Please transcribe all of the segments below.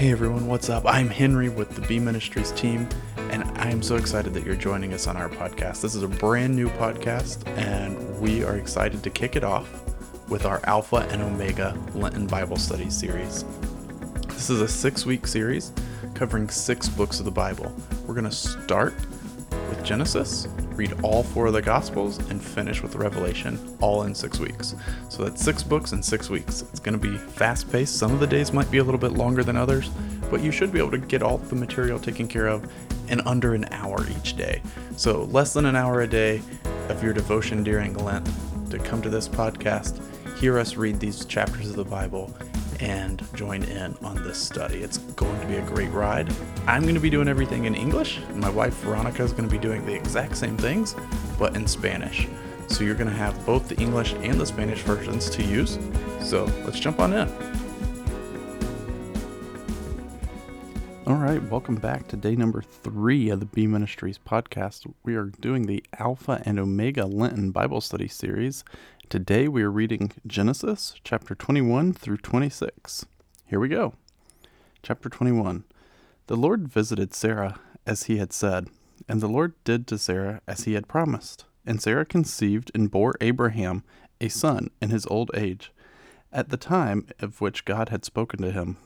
Hey everyone, what's up? I'm Henry with the B Ministries team, and I am so excited that you're joining us on our podcast. This is a brand new podcast, and we are excited to kick it off with our Alpha and Omega Lenten Bible Study series. This is a six week series covering six books of the Bible. We're going to start with Genesis, read all four of the Gospels, and finish with Revelation, all in six weeks. So that's six books in six weeks. It's going to be fast paced. Some of the days might be a little bit longer than others, but you should be able to get all the material taken care of in under an hour each day. So less than an hour a day of your devotion during Lent to come to this podcast, hear us read these chapters of the Bible, and join in on this study. It's going to be a great ride. I'm going to be doing everything in English, and my wife Veronica is going to be doing the exact same things, but in Spanish. So you're going to have both the English and the Spanish versions to use. So let's jump on in. All right, welcome back to day number three of the B Ministries podcast. We are doing the Alpha and Omega Lenten Bible Study series. Today we are reading Genesis chapter 21 through 26. Here we go. Chapter 21 The Lord visited Sarah as he had said, and the Lord did to Sarah as he had promised. And Sarah conceived and bore Abraham a son in his old age, at the time of which God had spoken to him.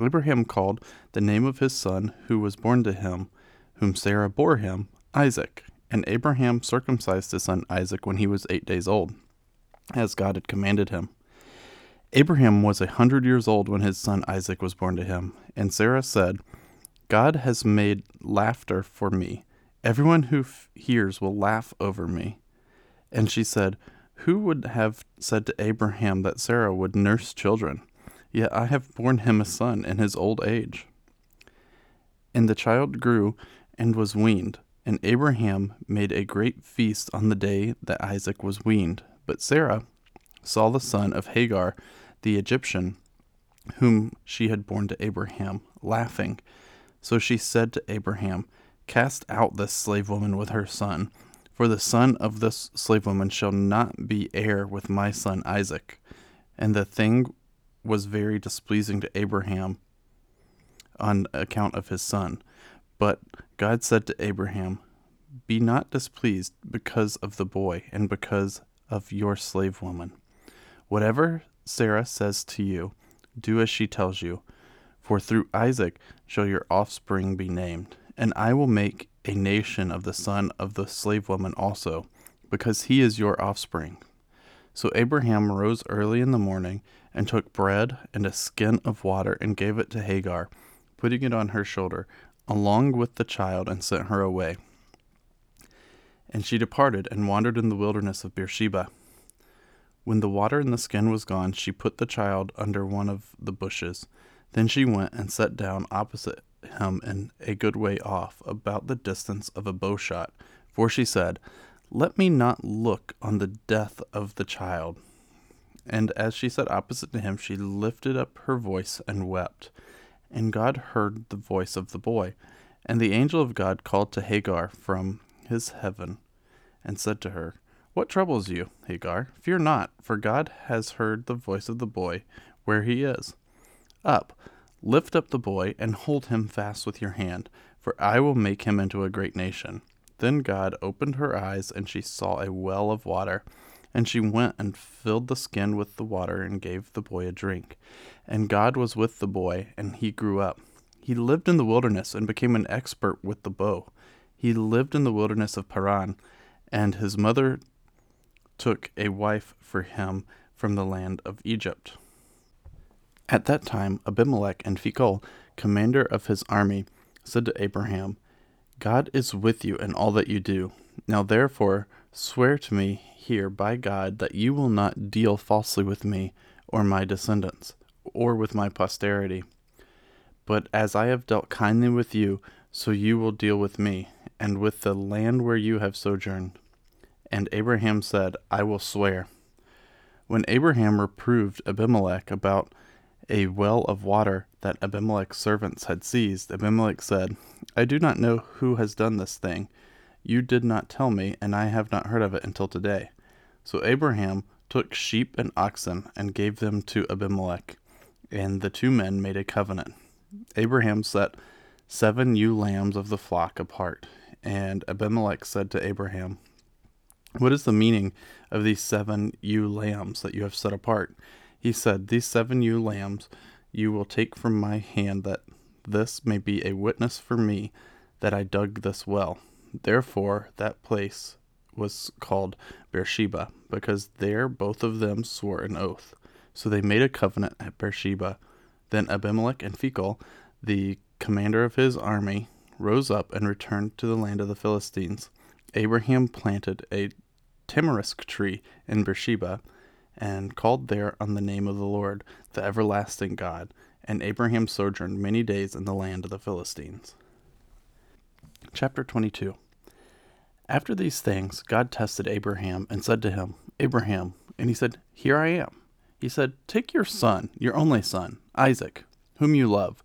Abraham called the name of his son who was born to him, whom Sarah bore him, Isaac. And Abraham circumcised his son Isaac when he was eight days old as God had commanded him. Abraham was a hundred years old when his son Isaac was born to him, and Sarah said, God has made laughter for me. Everyone who f- hears will laugh over me. And she said, Who would have said to Abraham that Sarah would nurse children? Yet I have borne him a son in his old age. And the child grew and was weaned, and Abraham made a great feast on the day that Isaac was weaned. But Sarah saw the son of Hagar, the Egyptian, whom she had borne to Abraham, laughing. So she said to Abraham, Cast out this slave woman with her son, for the son of this slave woman shall not be heir with my son Isaac. And the thing was very displeasing to Abraham on account of his son. But God said to Abraham, Be not displeased because of the boy, and because of your slave woman. Whatever Sarah says to you, do as she tells you, for through Isaac shall your offspring be named, and I will make a nation of the son of the slave woman also, because he is your offspring. So Abraham rose early in the morning and took bread and a skin of water and gave it to Hagar, putting it on her shoulder, along with the child, and sent her away. And she departed and wandered in the wilderness of Beersheba. When the water in the skin was gone, she put the child under one of the bushes. Then she went and sat down opposite him and a good way off, about the distance of a bow shot. For she said, Let me not look on the death of the child. And as she sat opposite to him, she lifted up her voice and wept. And God heard the voice of the boy. And the angel of God called to Hagar from his heaven and said to her, What troubles you, Hagar? Fear not, for God has heard the voice of the boy where he is. Up, lift up the boy, and hold him fast with your hand, for I will make him into a great nation. Then God opened her eyes, and she saw a well of water. And she went and filled the skin with the water and gave the boy a drink. And God was with the boy, and he grew up. He lived in the wilderness and became an expert with the bow. He lived in the wilderness of Paran and his mother took a wife for him from the land of Egypt. At that time, Abimelech and Phicol, commander of his army, said to Abraham, God is with you in all that you do. Now therefore, swear to me here by God that you will not deal falsely with me or my descendants, or with my posterity. But as I have dealt kindly with you, so you will deal with me, and with the land where you have sojourned. And Abraham said, I will swear. When Abraham reproved Abimelech about a well of water that Abimelech's servants had seized, Abimelech said, I do not know who has done this thing. You did not tell me, and I have not heard of it until today. So Abraham took sheep and oxen and gave them to Abimelech, and the two men made a covenant. Abraham set seven ewe lambs of the flock apart, and Abimelech said to Abraham, What is the meaning of these seven ewe lambs that you have set apart? He said, These seven ewe lambs you will take from my hand, that this may be a witness for me that I dug this well. Therefore, that place was called Beersheba, because there both of them swore an oath. So they made a covenant at Beersheba. Then Abimelech and Phicol, the commander of his army, rose up and returned to the land of the Philistines. Abraham planted a tamarisk tree in Beersheba and called there on the name of the Lord, the everlasting God. And Abraham sojourned many days in the land of the Philistines. Chapter 22 After these things, God tested Abraham and said to him, Abraham, and he said, Here I am. He said, Take your son, your only son, Isaac, whom you love,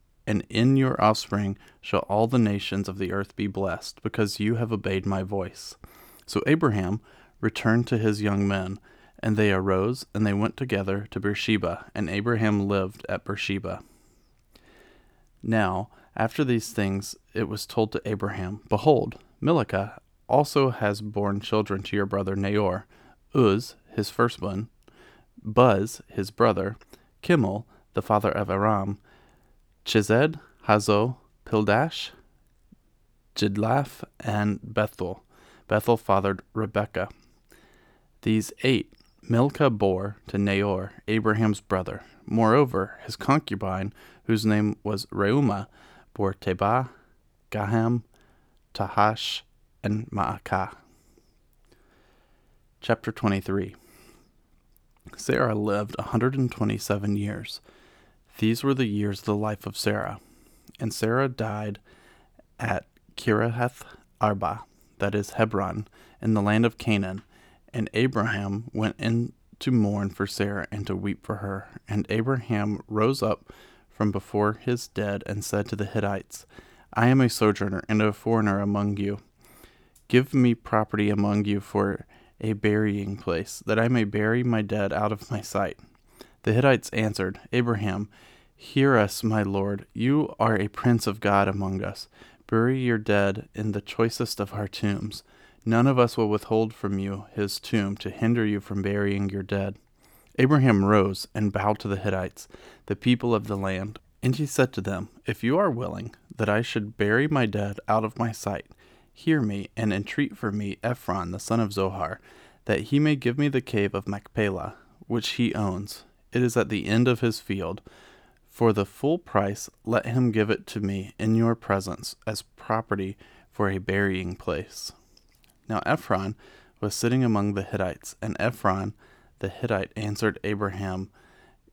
and in your offspring shall all the nations of the earth be blessed, because you have obeyed my voice. So Abraham returned to his young men, and they arose, and they went together to Beersheba, and Abraham lived at Beersheba. Now, after these things, it was told to Abraham, Behold, Milcah also has borne children to your brother Nahor, Uz, his firstborn, Buz, his brother, Kemuel, the father of Aram, Chesed, Hazo, Pildash, Jidlaph, and Bethuel. Bethuel fathered Rebekah. These eight Milcah bore to Nahor, Abraham's brother. Moreover, his concubine, whose name was Reumah, bore Tebah, Gaham, Tahash, and Maacah. Chapter 23 Sarah lived a 127 years. These were the years of the life of Sarah. And Sarah died at Kiriath Arba, that is Hebron, in the land of Canaan. And Abraham went in to mourn for Sarah and to weep for her. And Abraham rose up from before his dead and said to the Hittites, I am a sojourner and a foreigner among you. Give me property among you for a burying place, that I may bury my dead out of my sight. The Hittites answered, Abraham, Hear us, my lord. You are a prince of God among us. Bury your dead in the choicest of our tombs. None of us will withhold from you his tomb to hinder you from burying your dead. Abraham rose and bowed to the Hittites, the people of the land. And he said to them, If you are willing that I should bury my dead out of my sight, hear me and entreat for me Ephron the son of Zohar, that he may give me the cave of Machpelah, which he owns. It is at the end of his field. For the full price, let him give it to me in your presence as property for a burying place. Now Ephron was sitting among the Hittites, and Ephron the Hittite answered Abraham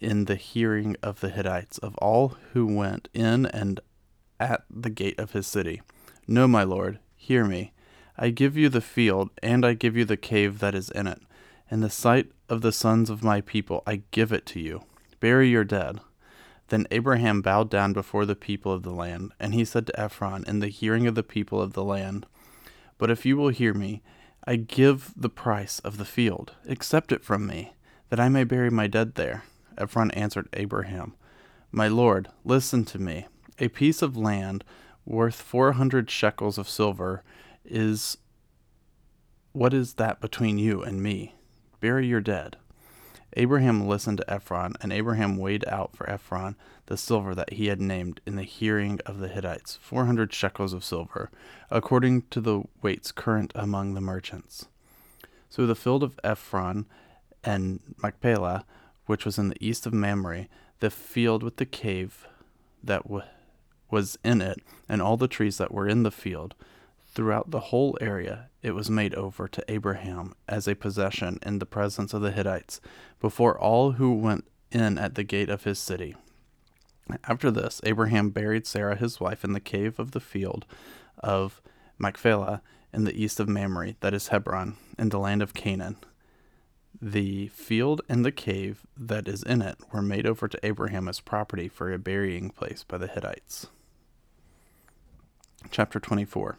in the hearing of the Hittites, of all who went in and at the gate of his city. No, my lord, hear me. I give you the field, and I give you the cave that is in it. In the sight of the sons of my people, I give it to you. Bury your dead. Then Abraham bowed down before the people of the land, and he said to Ephron in the hearing of the people of the land, But if you will hear me, I give the price of the field. Accept it from me, that I may bury my dead there. Ephron answered Abraham, My lord, listen to me. A piece of land worth four hundred shekels of silver is what is that between you and me? Bury your dead. Abraham listened to Ephron, and Abraham weighed out for Ephron the silver that he had named in the hearing of the Hittites, four hundred shekels of silver, according to the weights current among the merchants. So the field of Ephron and Machpelah, which was in the east of Mamre, the field with the cave that w- was in it, and all the trees that were in the field, throughout the whole area, it was made over to Abraham as a possession in the presence of the Hittites, before all who went in at the gate of his city. After this, Abraham buried Sarah his wife in the cave of the field of Machpelah in the east of Mamre, that is Hebron, in the land of Canaan. The field and the cave that is in it were made over to Abraham as property for a burying place by the Hittites. Chapter 24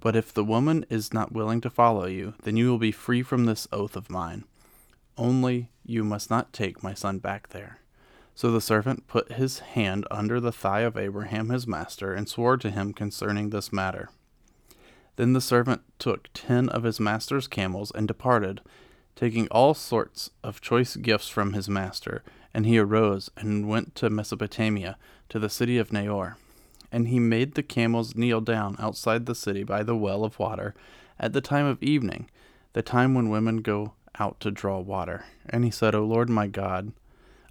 But if the woman is not willing to follow you, then you will be free from this oath of mine. Only you must not take my son back there. So the servant put his hand under the thigh of Abraham his master, and swore to him concerning this matter. Then the servant took ten of his master's camels and departed, taking all sorts of choice gifts from his master. And he arose and went to Mesopotamia, to the city of Nahor. And he made the camels kneel down outside the city by the well of water at the time of evening, the time when women go out to draw water. And he said, O Lord my God,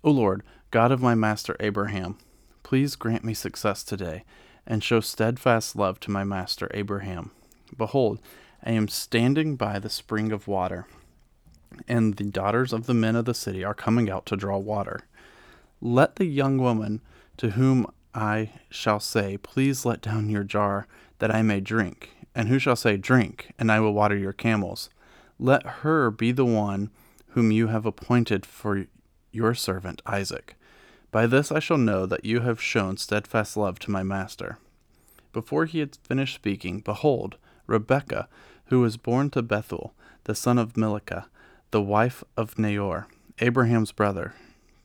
O Lord, God of my master Abraham, please grant me success today, and show steadfast love to my master Abraham. Behold, I am standing by the spring of water, and the daughters of the men of the city are coming out to draw water. Let the young woman to whom I shall say, Please let down your jar, that I may drink. And who shall say, Drink, and I will water your camels? Let her be the one whom you have appointed for your servant Isaac. By this I shall know that you have shown steadfast love to my master. Before he had finished speaking, behold, Rebekah, who was born to Bethuel, the son of Milcah, the wife of Nahor, Abraham's brother,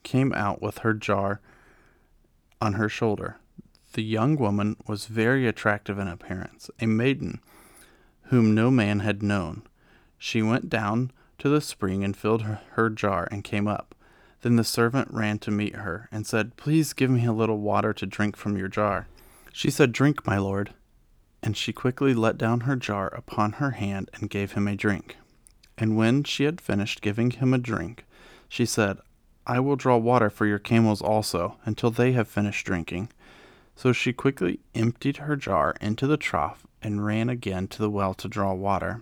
came out with her jar on her shoulder. The young woman was very attractive in appearance, a maiden whom no man had known. She went down to the spring and filled her, her, jar and came up. Then the servant ran to meet her and said, Please give me a little water to drink from your jar. She said, Drink, my lord. And she quickly let down her jar upon her hand and gave him a drink. And when she had finished giving him a drink, she said, I will draw water for your camels also, until they have finished drinking. So she quickly emptied her jar into the trough and ran again to the well to draw water.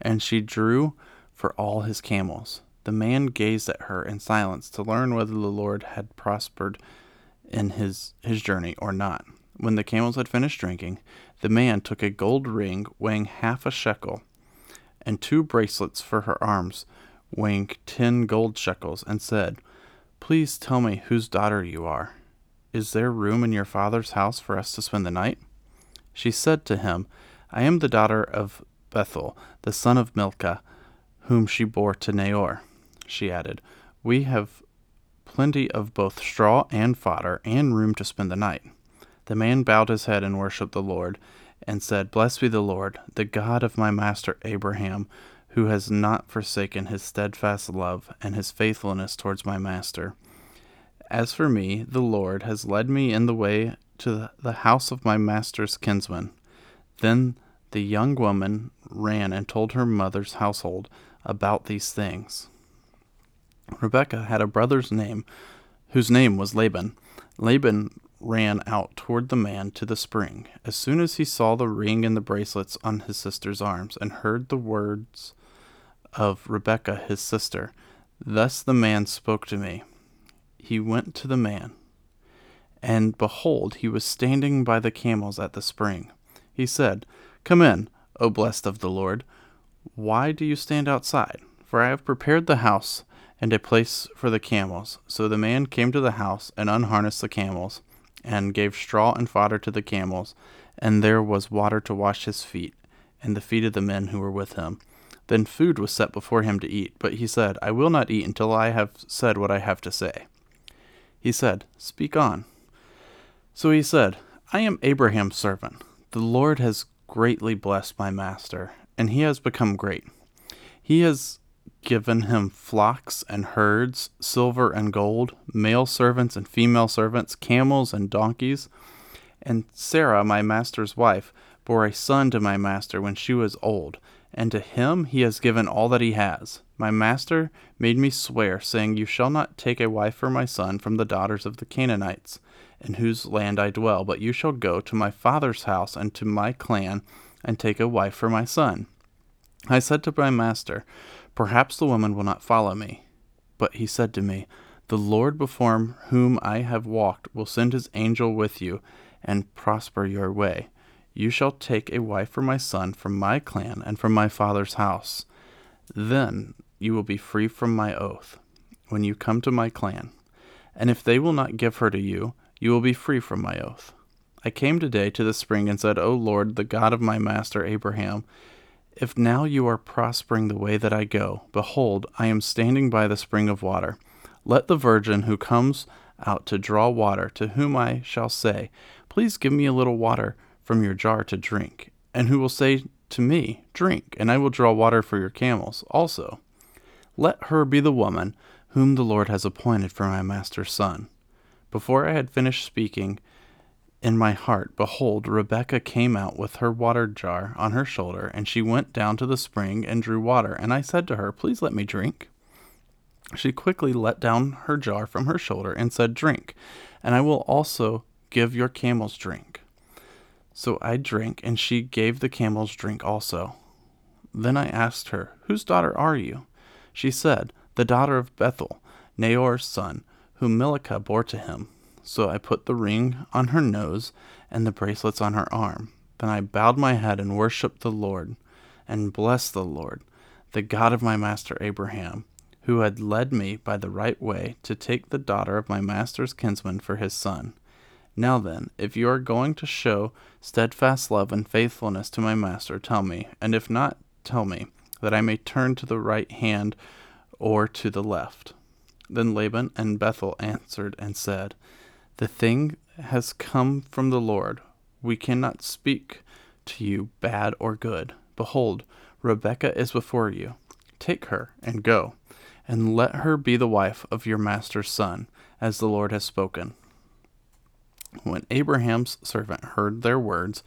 And she drew for all his camels. The man gazed at her in silence to learn whether the Lord had prospered in his, his journey or not. When the camels had finished drinking, the man took a gold ring weighing half a shekel, and two bracelets for her arms weighing ten gold shekels, and said, Please tell me whose daughter you are. Is there room in your father's house for us to spend the night? She said to him, I am the daughter of Bethuel, the son of Milcah, whom she bore to Nahor. She added, We have plenty of both straw and fodder, and room to spend the night. The man bowed his head and worshipped the Lord, and said, Blessed be the Lord, the God of my master Abraham, who has not forsaken his steadfast love and his faithfulness towards my master. As for me, the Lord has led me in the way to the house of my master's kinsman. Then the young woman ran and told her mother's household about these things. Rebekah had a brother's name, whose name was Laban. Laban ran out toward the man to the spring as soon as he saw the ring and the bracelets on his sister's arms and heard the words of Rebekah his sister. Thus the man spoke to me. He went to the man, and behold, he was standing by the camels at the spring. He said, Come in, O blessed of the Lord. Why do you stand outside? For I have prepared the house and a place for the camels. So the man came to the house and unharnessed the camels and gave straw and fodder to the camels, and there was water to wash his feet, and the feet of the men who were with him. Then food was set before him to eat, but he said, I will not eat until I have said what I have to say. He said, Speak on. So he said, I am Abraham's servant. The Lord has greatly blessed my master, and he has become great. He has given him flocks and herds, silver and gold, male servants and female servants, camels and donkeys. And Sarah, my master's wife, bore a son to my master when she was old, and to him he has given all that he has. My master made me swear, saying, You shall not take a wife for my son from the daughters of the Canaanites, in whose land I dwell, but you shall go to my father's house and to my clan, and take a wife for my son. I said to my master, Perhaps the woman will not follow me. But he said to me, The Lord before whom I have walked will send his angel with you and prosper your way. You shall take a wife for my son from my clan and from my father's house. Then you will be free from my oath when you come to my clan. And if they will not give her to you, you will be free from my oath. I came today to the spring and said, O Lord, the God of my master Abraham, if now you are prospering the way that I go, behold, I am standing by the spring of water. Let the virgin who comes out to draw water, to whom I shall say, Please give me a little water from your jar to drink, and who will say to me, Drink, and I will draw water for your camels also. Let her be the woman whom the Lord has appointed for my master's son. Before I had finished speaking, in my heart, behold, Rebekah came out with her water jar on her shoulder, and she went down to the spring and drew water. And I said to her, Please let me drink. She quickly let down her jar from her shoulder and said, Drink, and I will also give your camels drink. So I drank, and she gave the camels drink also. Then I asked her, Whose daughter are you? She said, The daughter of Bethuel, Nahor's son, whom Milcah bore to him. So I put the ring on her nose and the bracelets on her arm. Then I bowed my head and worshipped the Lord, and blessed the Lord, the God of my master Abraham, who had led me by the right way to take the daughter of my master's kinsman for his son. Now then, if you are going to show steadfast love and faithfulness to my master, tell me, and if not, tell me, that I may turn to the right hand or to the left. Then Laban and Bethuel answered and said, the thing has come from the Lord. We cannot speak to you bad or good. Behold, Rebekah is before you. Take her and go, and let her be the wife of your master's son, as the Lord has spoken. When Abraham's servant heard their words,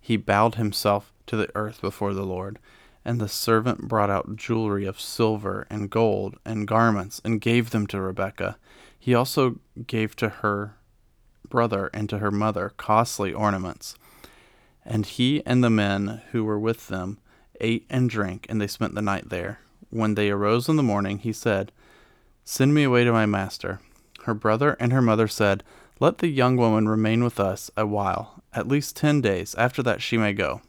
he bowed himself to the earth before the Lord. And the servant brought out jewelry of silver and gold and garments and gave them to Rebekah. He also gave to her brother and to her mother costly ornaments. And he and the men who were with them ate and drank, and they spent the night there. When they arose in the morning, he said, Send me away to my master. Her brother and her mother said, Let the young woman remain with us a while, at least ten days. After that she may go.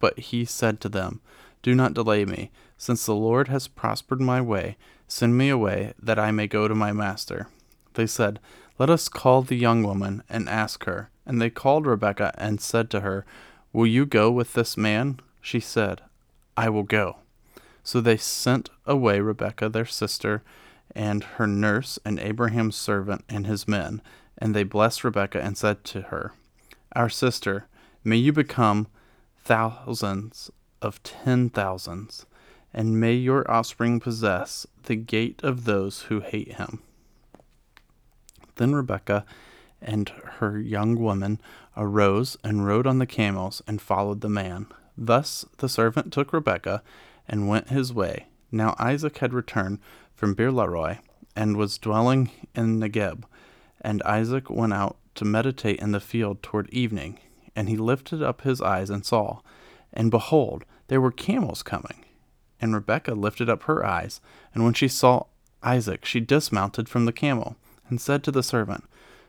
But he said to them, Do not delay me, since the Lord has prospered my way. Send me away, that I may go to my master. They said, Let us call the young woman and ask her. And they called Rebekah and said to her, Will you go with this man? She said, I will go. So they sent away Rebekah their sister, and her nurse, and Abraham's servant, and his men. And they blessed Rebekah and said to her, Our sister, may you become thousands of ten thousands, and may your offspring possess the gate of those who hate him. Then Rebekah and her young woman arose and rode on the camels and followed the man. Thus the servant took Rebekah and went his way. Now Isaac had returned from Beer-lahai and was dwelling in Negeb. And Isaac went out to meditate in the field toward evening. And he lifted up his eyes and saw, and behold, there were camels coming. And Rebekah lifted up her eyes, and when she saw Isaac, she dismounted from the camel, and said to the servant,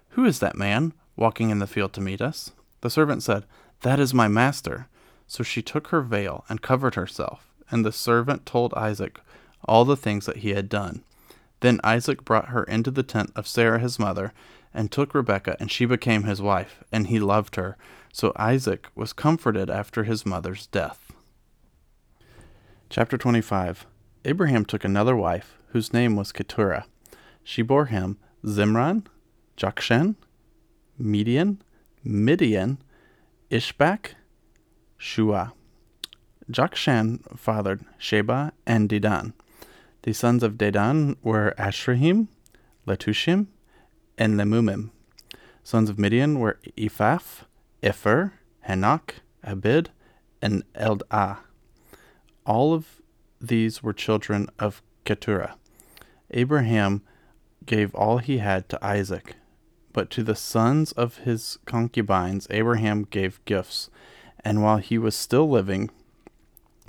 Who is that man walking in the field to meet us? The servant said, That is my master. So she took her veil and covered herself. And the servant told Isaac all the things that he had done. Then Isaac brought her into the tent of Sarah his mother, and took Rebekah, and she became his wife, and he loved her. So Isaac was comforted after his mother's death. Chapter 25 Abraham took another wife, whose name was Keturah. She bore him Zimran, Jokshan, Medan, Midian, Ishbak, Shua. Jokshan fathered Sheba and Dedan. The sons of Dedan were Asshurim, Letushim, and Leummim. Sons of Midian were Ephah, Epher, Hanoch, Abid, and Eldaah. All of these were children of Keturah. Abraham gave all he had to Isaac, but to the sons of his concubines Abraham gave gifts, and while he was still living,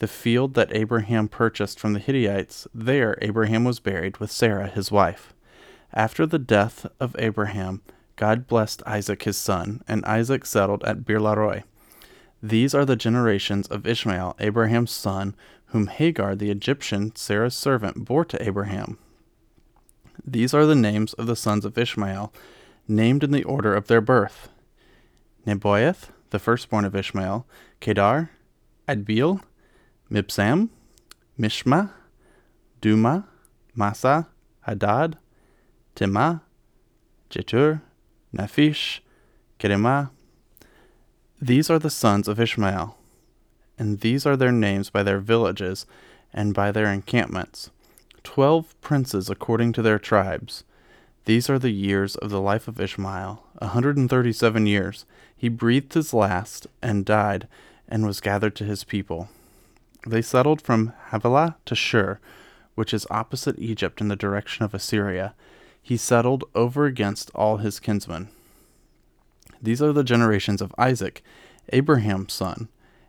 the field that Abraham purchased from the Hittites, there Abraham was buried with Sarah his wife. After the death of Abraham, God blessed Isaac his son, and Isaac settled at Beer-lahai. These are the generations of Ishmael, Abraham's son, whom Hagar the Egyptian, Sarah's servant, bore to Abraham. These are the names of the sons of Ishmael, named in the order of their birth Nebaioth, the firstborn of Ishmael, Kedar, Adbeel, Mibsam, Mishma, Dumah, Massa, Hadad, Tema, Jetur, Naphish, Kedemah. These are the sons of Ishmael, and these are their names by their villages and by their encampments. Twelve princes according to their tribes. These are the years of the life of Ishmael, a hundred and thirty seven years. He breathed his last and died and was gathered to his people. They settled from Havilah to Shur, which is opposite Egypt in the direction of Assyria. He settled over against all his kinsmen. These are the generations of Isaac, Abraham's son.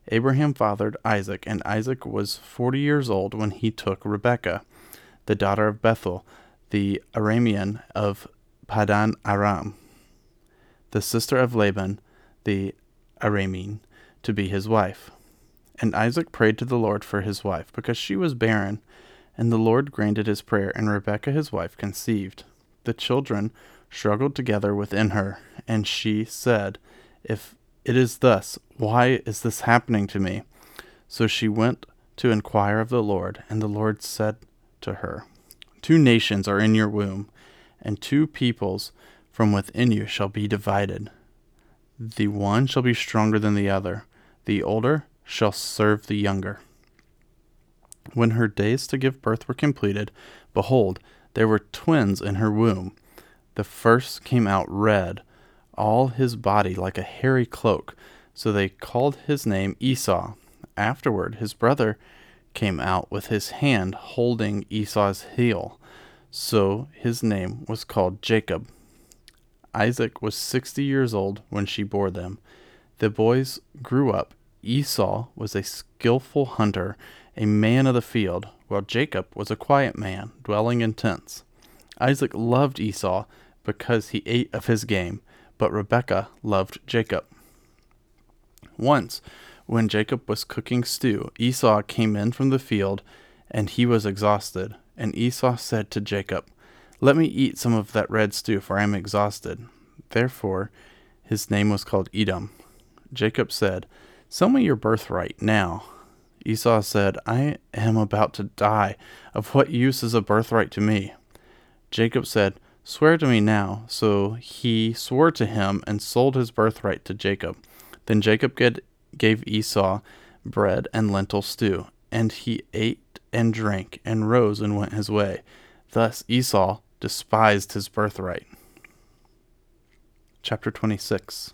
Abraham fathered Isaac, and Isaac was forty years old when he took Rebekah, the daughter of Bethuel, the Aramean of Paddan Aram, the sister of Laban, the Aramean, to be his wife. And Isaac prayed to the Lord for his wife, because she was barren. And the Lord granted his prayer, and Rebekah his wife conceived. The children struggled together within her, and she said, If it is thus, why is this happening to me? So she went to inquire of the Lord, and the Lord said to her, Two nations are in your womb, and two peoples from within you shall be divided. The one shall be stronger than the other, the older shall serve the younger. When her days to give birth were completed, behold, there were twins in her womb. The first came out red, all his body like a hairy cloak, so they called his name Esau. Afterward, his brother came out with his hand holding Esau's heel, so his name was called Jacob. Isaac was sixty years old when she bore them. The boys grew up. Esau was a skilful hunter, a man of the field, while Jacob was a quiet man, dwelling in tents. Isaac loved Esau because he ate of his game, but Rebekah loved Jacob. Once, when Jacob was cooking stew, Esau came in from the field, and he was exhausted. And Esau said to Jacob, Let me eat some of that red stew, for I am exhausted. Therefore, his name was called Edom. Jacob said, Sell me your birthright now. Esau said, I am about to die. Of what use is a birthright to me? Jacob said, Swear to me now. So he swore to him and sold his birthright to Jacob. Then Jacob gave Esau bread and lentil stew, and he ate and drank and rose and went his way. Thus Esau despised his birthright. Chapter 26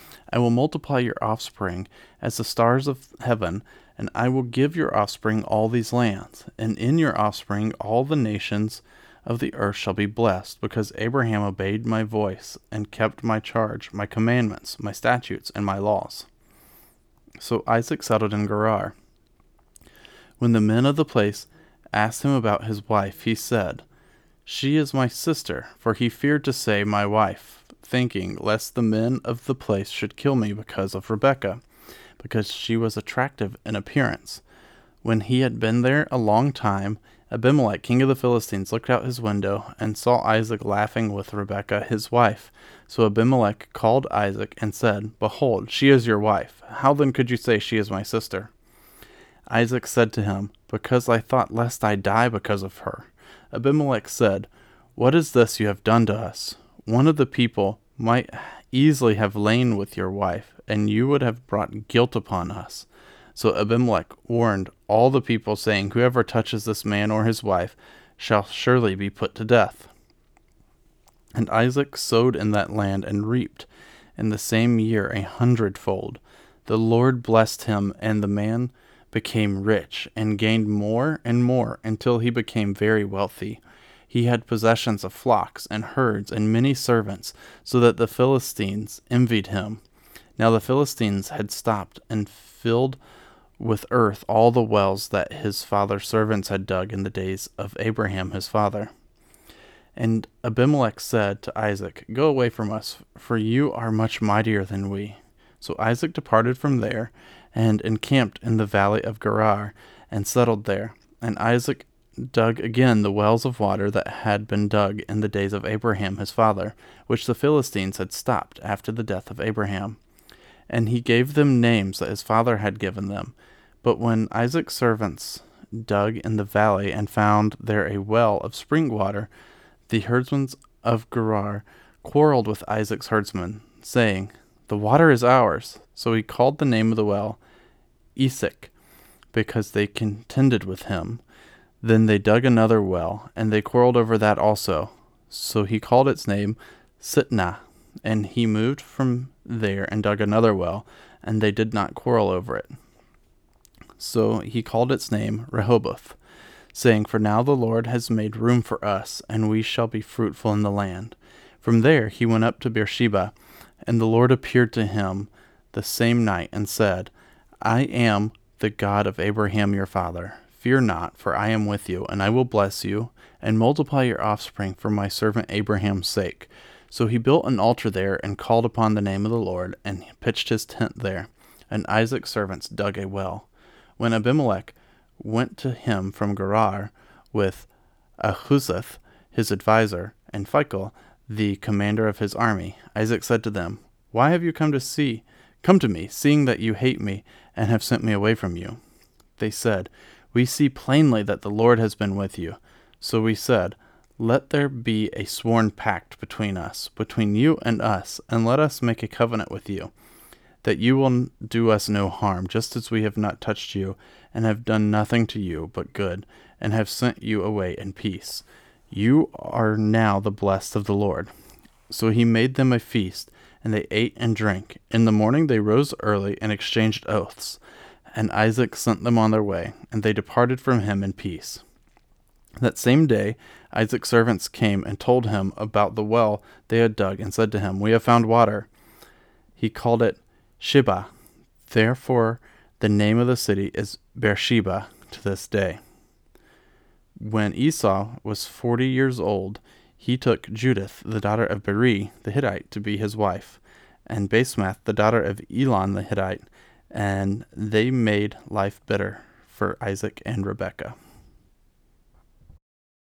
I will multiply your offspring as the stars of heaven, and I will give your offspring all these lands, and in your offspring all the nations of the earth shall be blessed, because Abraham obeyed my voice, and kept my charge, my commandments, my statutes, and my laws. So Isaac settled in Gerar. When the men of the place asked him about his wife, he said, She is my sister, for he feared to say my wife, thinking lest the men of the place should kill me because of Rebekah because she was attractive in appearance. When he had been there a long time, Abimelech, king of the Philistines, looked out his window and saw Isaac laughing with Rebekah, his wife. So Abimelech called Isaac and said, Behold, she is your wife. How then could you say she is my sister? Isaac said to him, Because I thought lest I die because of her. Abimelech said, What is this you have done to us? One of the people might easily have lain with your wife, and you would have brought guilt upon us. So Abimelech warned all the people, saying, Whoever touches this man or his wife shall surely be put to death. And Isaac sowed in that land and reaped in the same year a hundredfold. The Lord blessed him, and the man became rich and gained more and more until he became very wealthy. He had possessions of flocks and herds and many servants, so that the Philistines envied him. Now the Philistines had stopped and filled with earth all the wells that his father's servants had dug in the days of Abraham his father. And Abimelech said to Isaac, Go away from us, for you are much mightier than we. So Isaac departed from there and encamped in the valley of Gerar and settled there. And Isaac dug again the wells of water that had been dug in the days of Abraham his father, which the Philistines had stopped after the death of Abraham. And he gave them names that his father had given them. But when Isaac's servants dug in the valley and found there a well of spring water, the herdsmen of Gerar quarreled with Isaac's herdsmen, saying, The water is ours. So he called the name of the well Esek, because they contended with him. Then they dug another well, and they quarreled over that also. So he called its name Sitnah, and he moved from there and dug another well, and they did not quarrel over it. So he called its name Rehoboth, saying, For now the Lord has made room for us, and we shall be fruitful in the land. From there he went up to Beersheba, and the Lord appeared to him the same night and said, I am the God of Abraham your father. Fear not, for I am with you, and I will bless you, and multiply your offspring for my servant Abraham's sake. So he built an altar there, and called upon the name of the Lord, and pitched his tent there. And Isaac's servants dug a well. When Abimelech went to him from Gerar with Ahuzzath, his adviser, and Phicol, the commander of his army, Isaac said to them, Why have you come to see? Come to me, seeing that you hate me, and have sent me away from you. They said, we see plainly that the Lord has been with you. So we said, Let there be a sworn pact between us, between you and us, and let us make a covenant with you, that you will do us no harm, just as we have not touched you, and have done nothing to you but good, and have sent you away in peace. You are now the blessed of the Lord. So he made them a feast, and they ate and drank. In the morning they rose early and exchanged oaths. And Isaac sent them on their way, and they departed from him in peace. That same day, Isaac's servants came and told him about the well they had dug, and said to him, We have found water. He called it Shibah. Therefore, the name of the city is Beersheba to this day. When Esau was forty years old, he took Judith, the daughter of Beeri the Hittite, to be his wife, and Basemath, the daughter of Elon the Hittite, and they made life bitter for Isaac and Rebekah.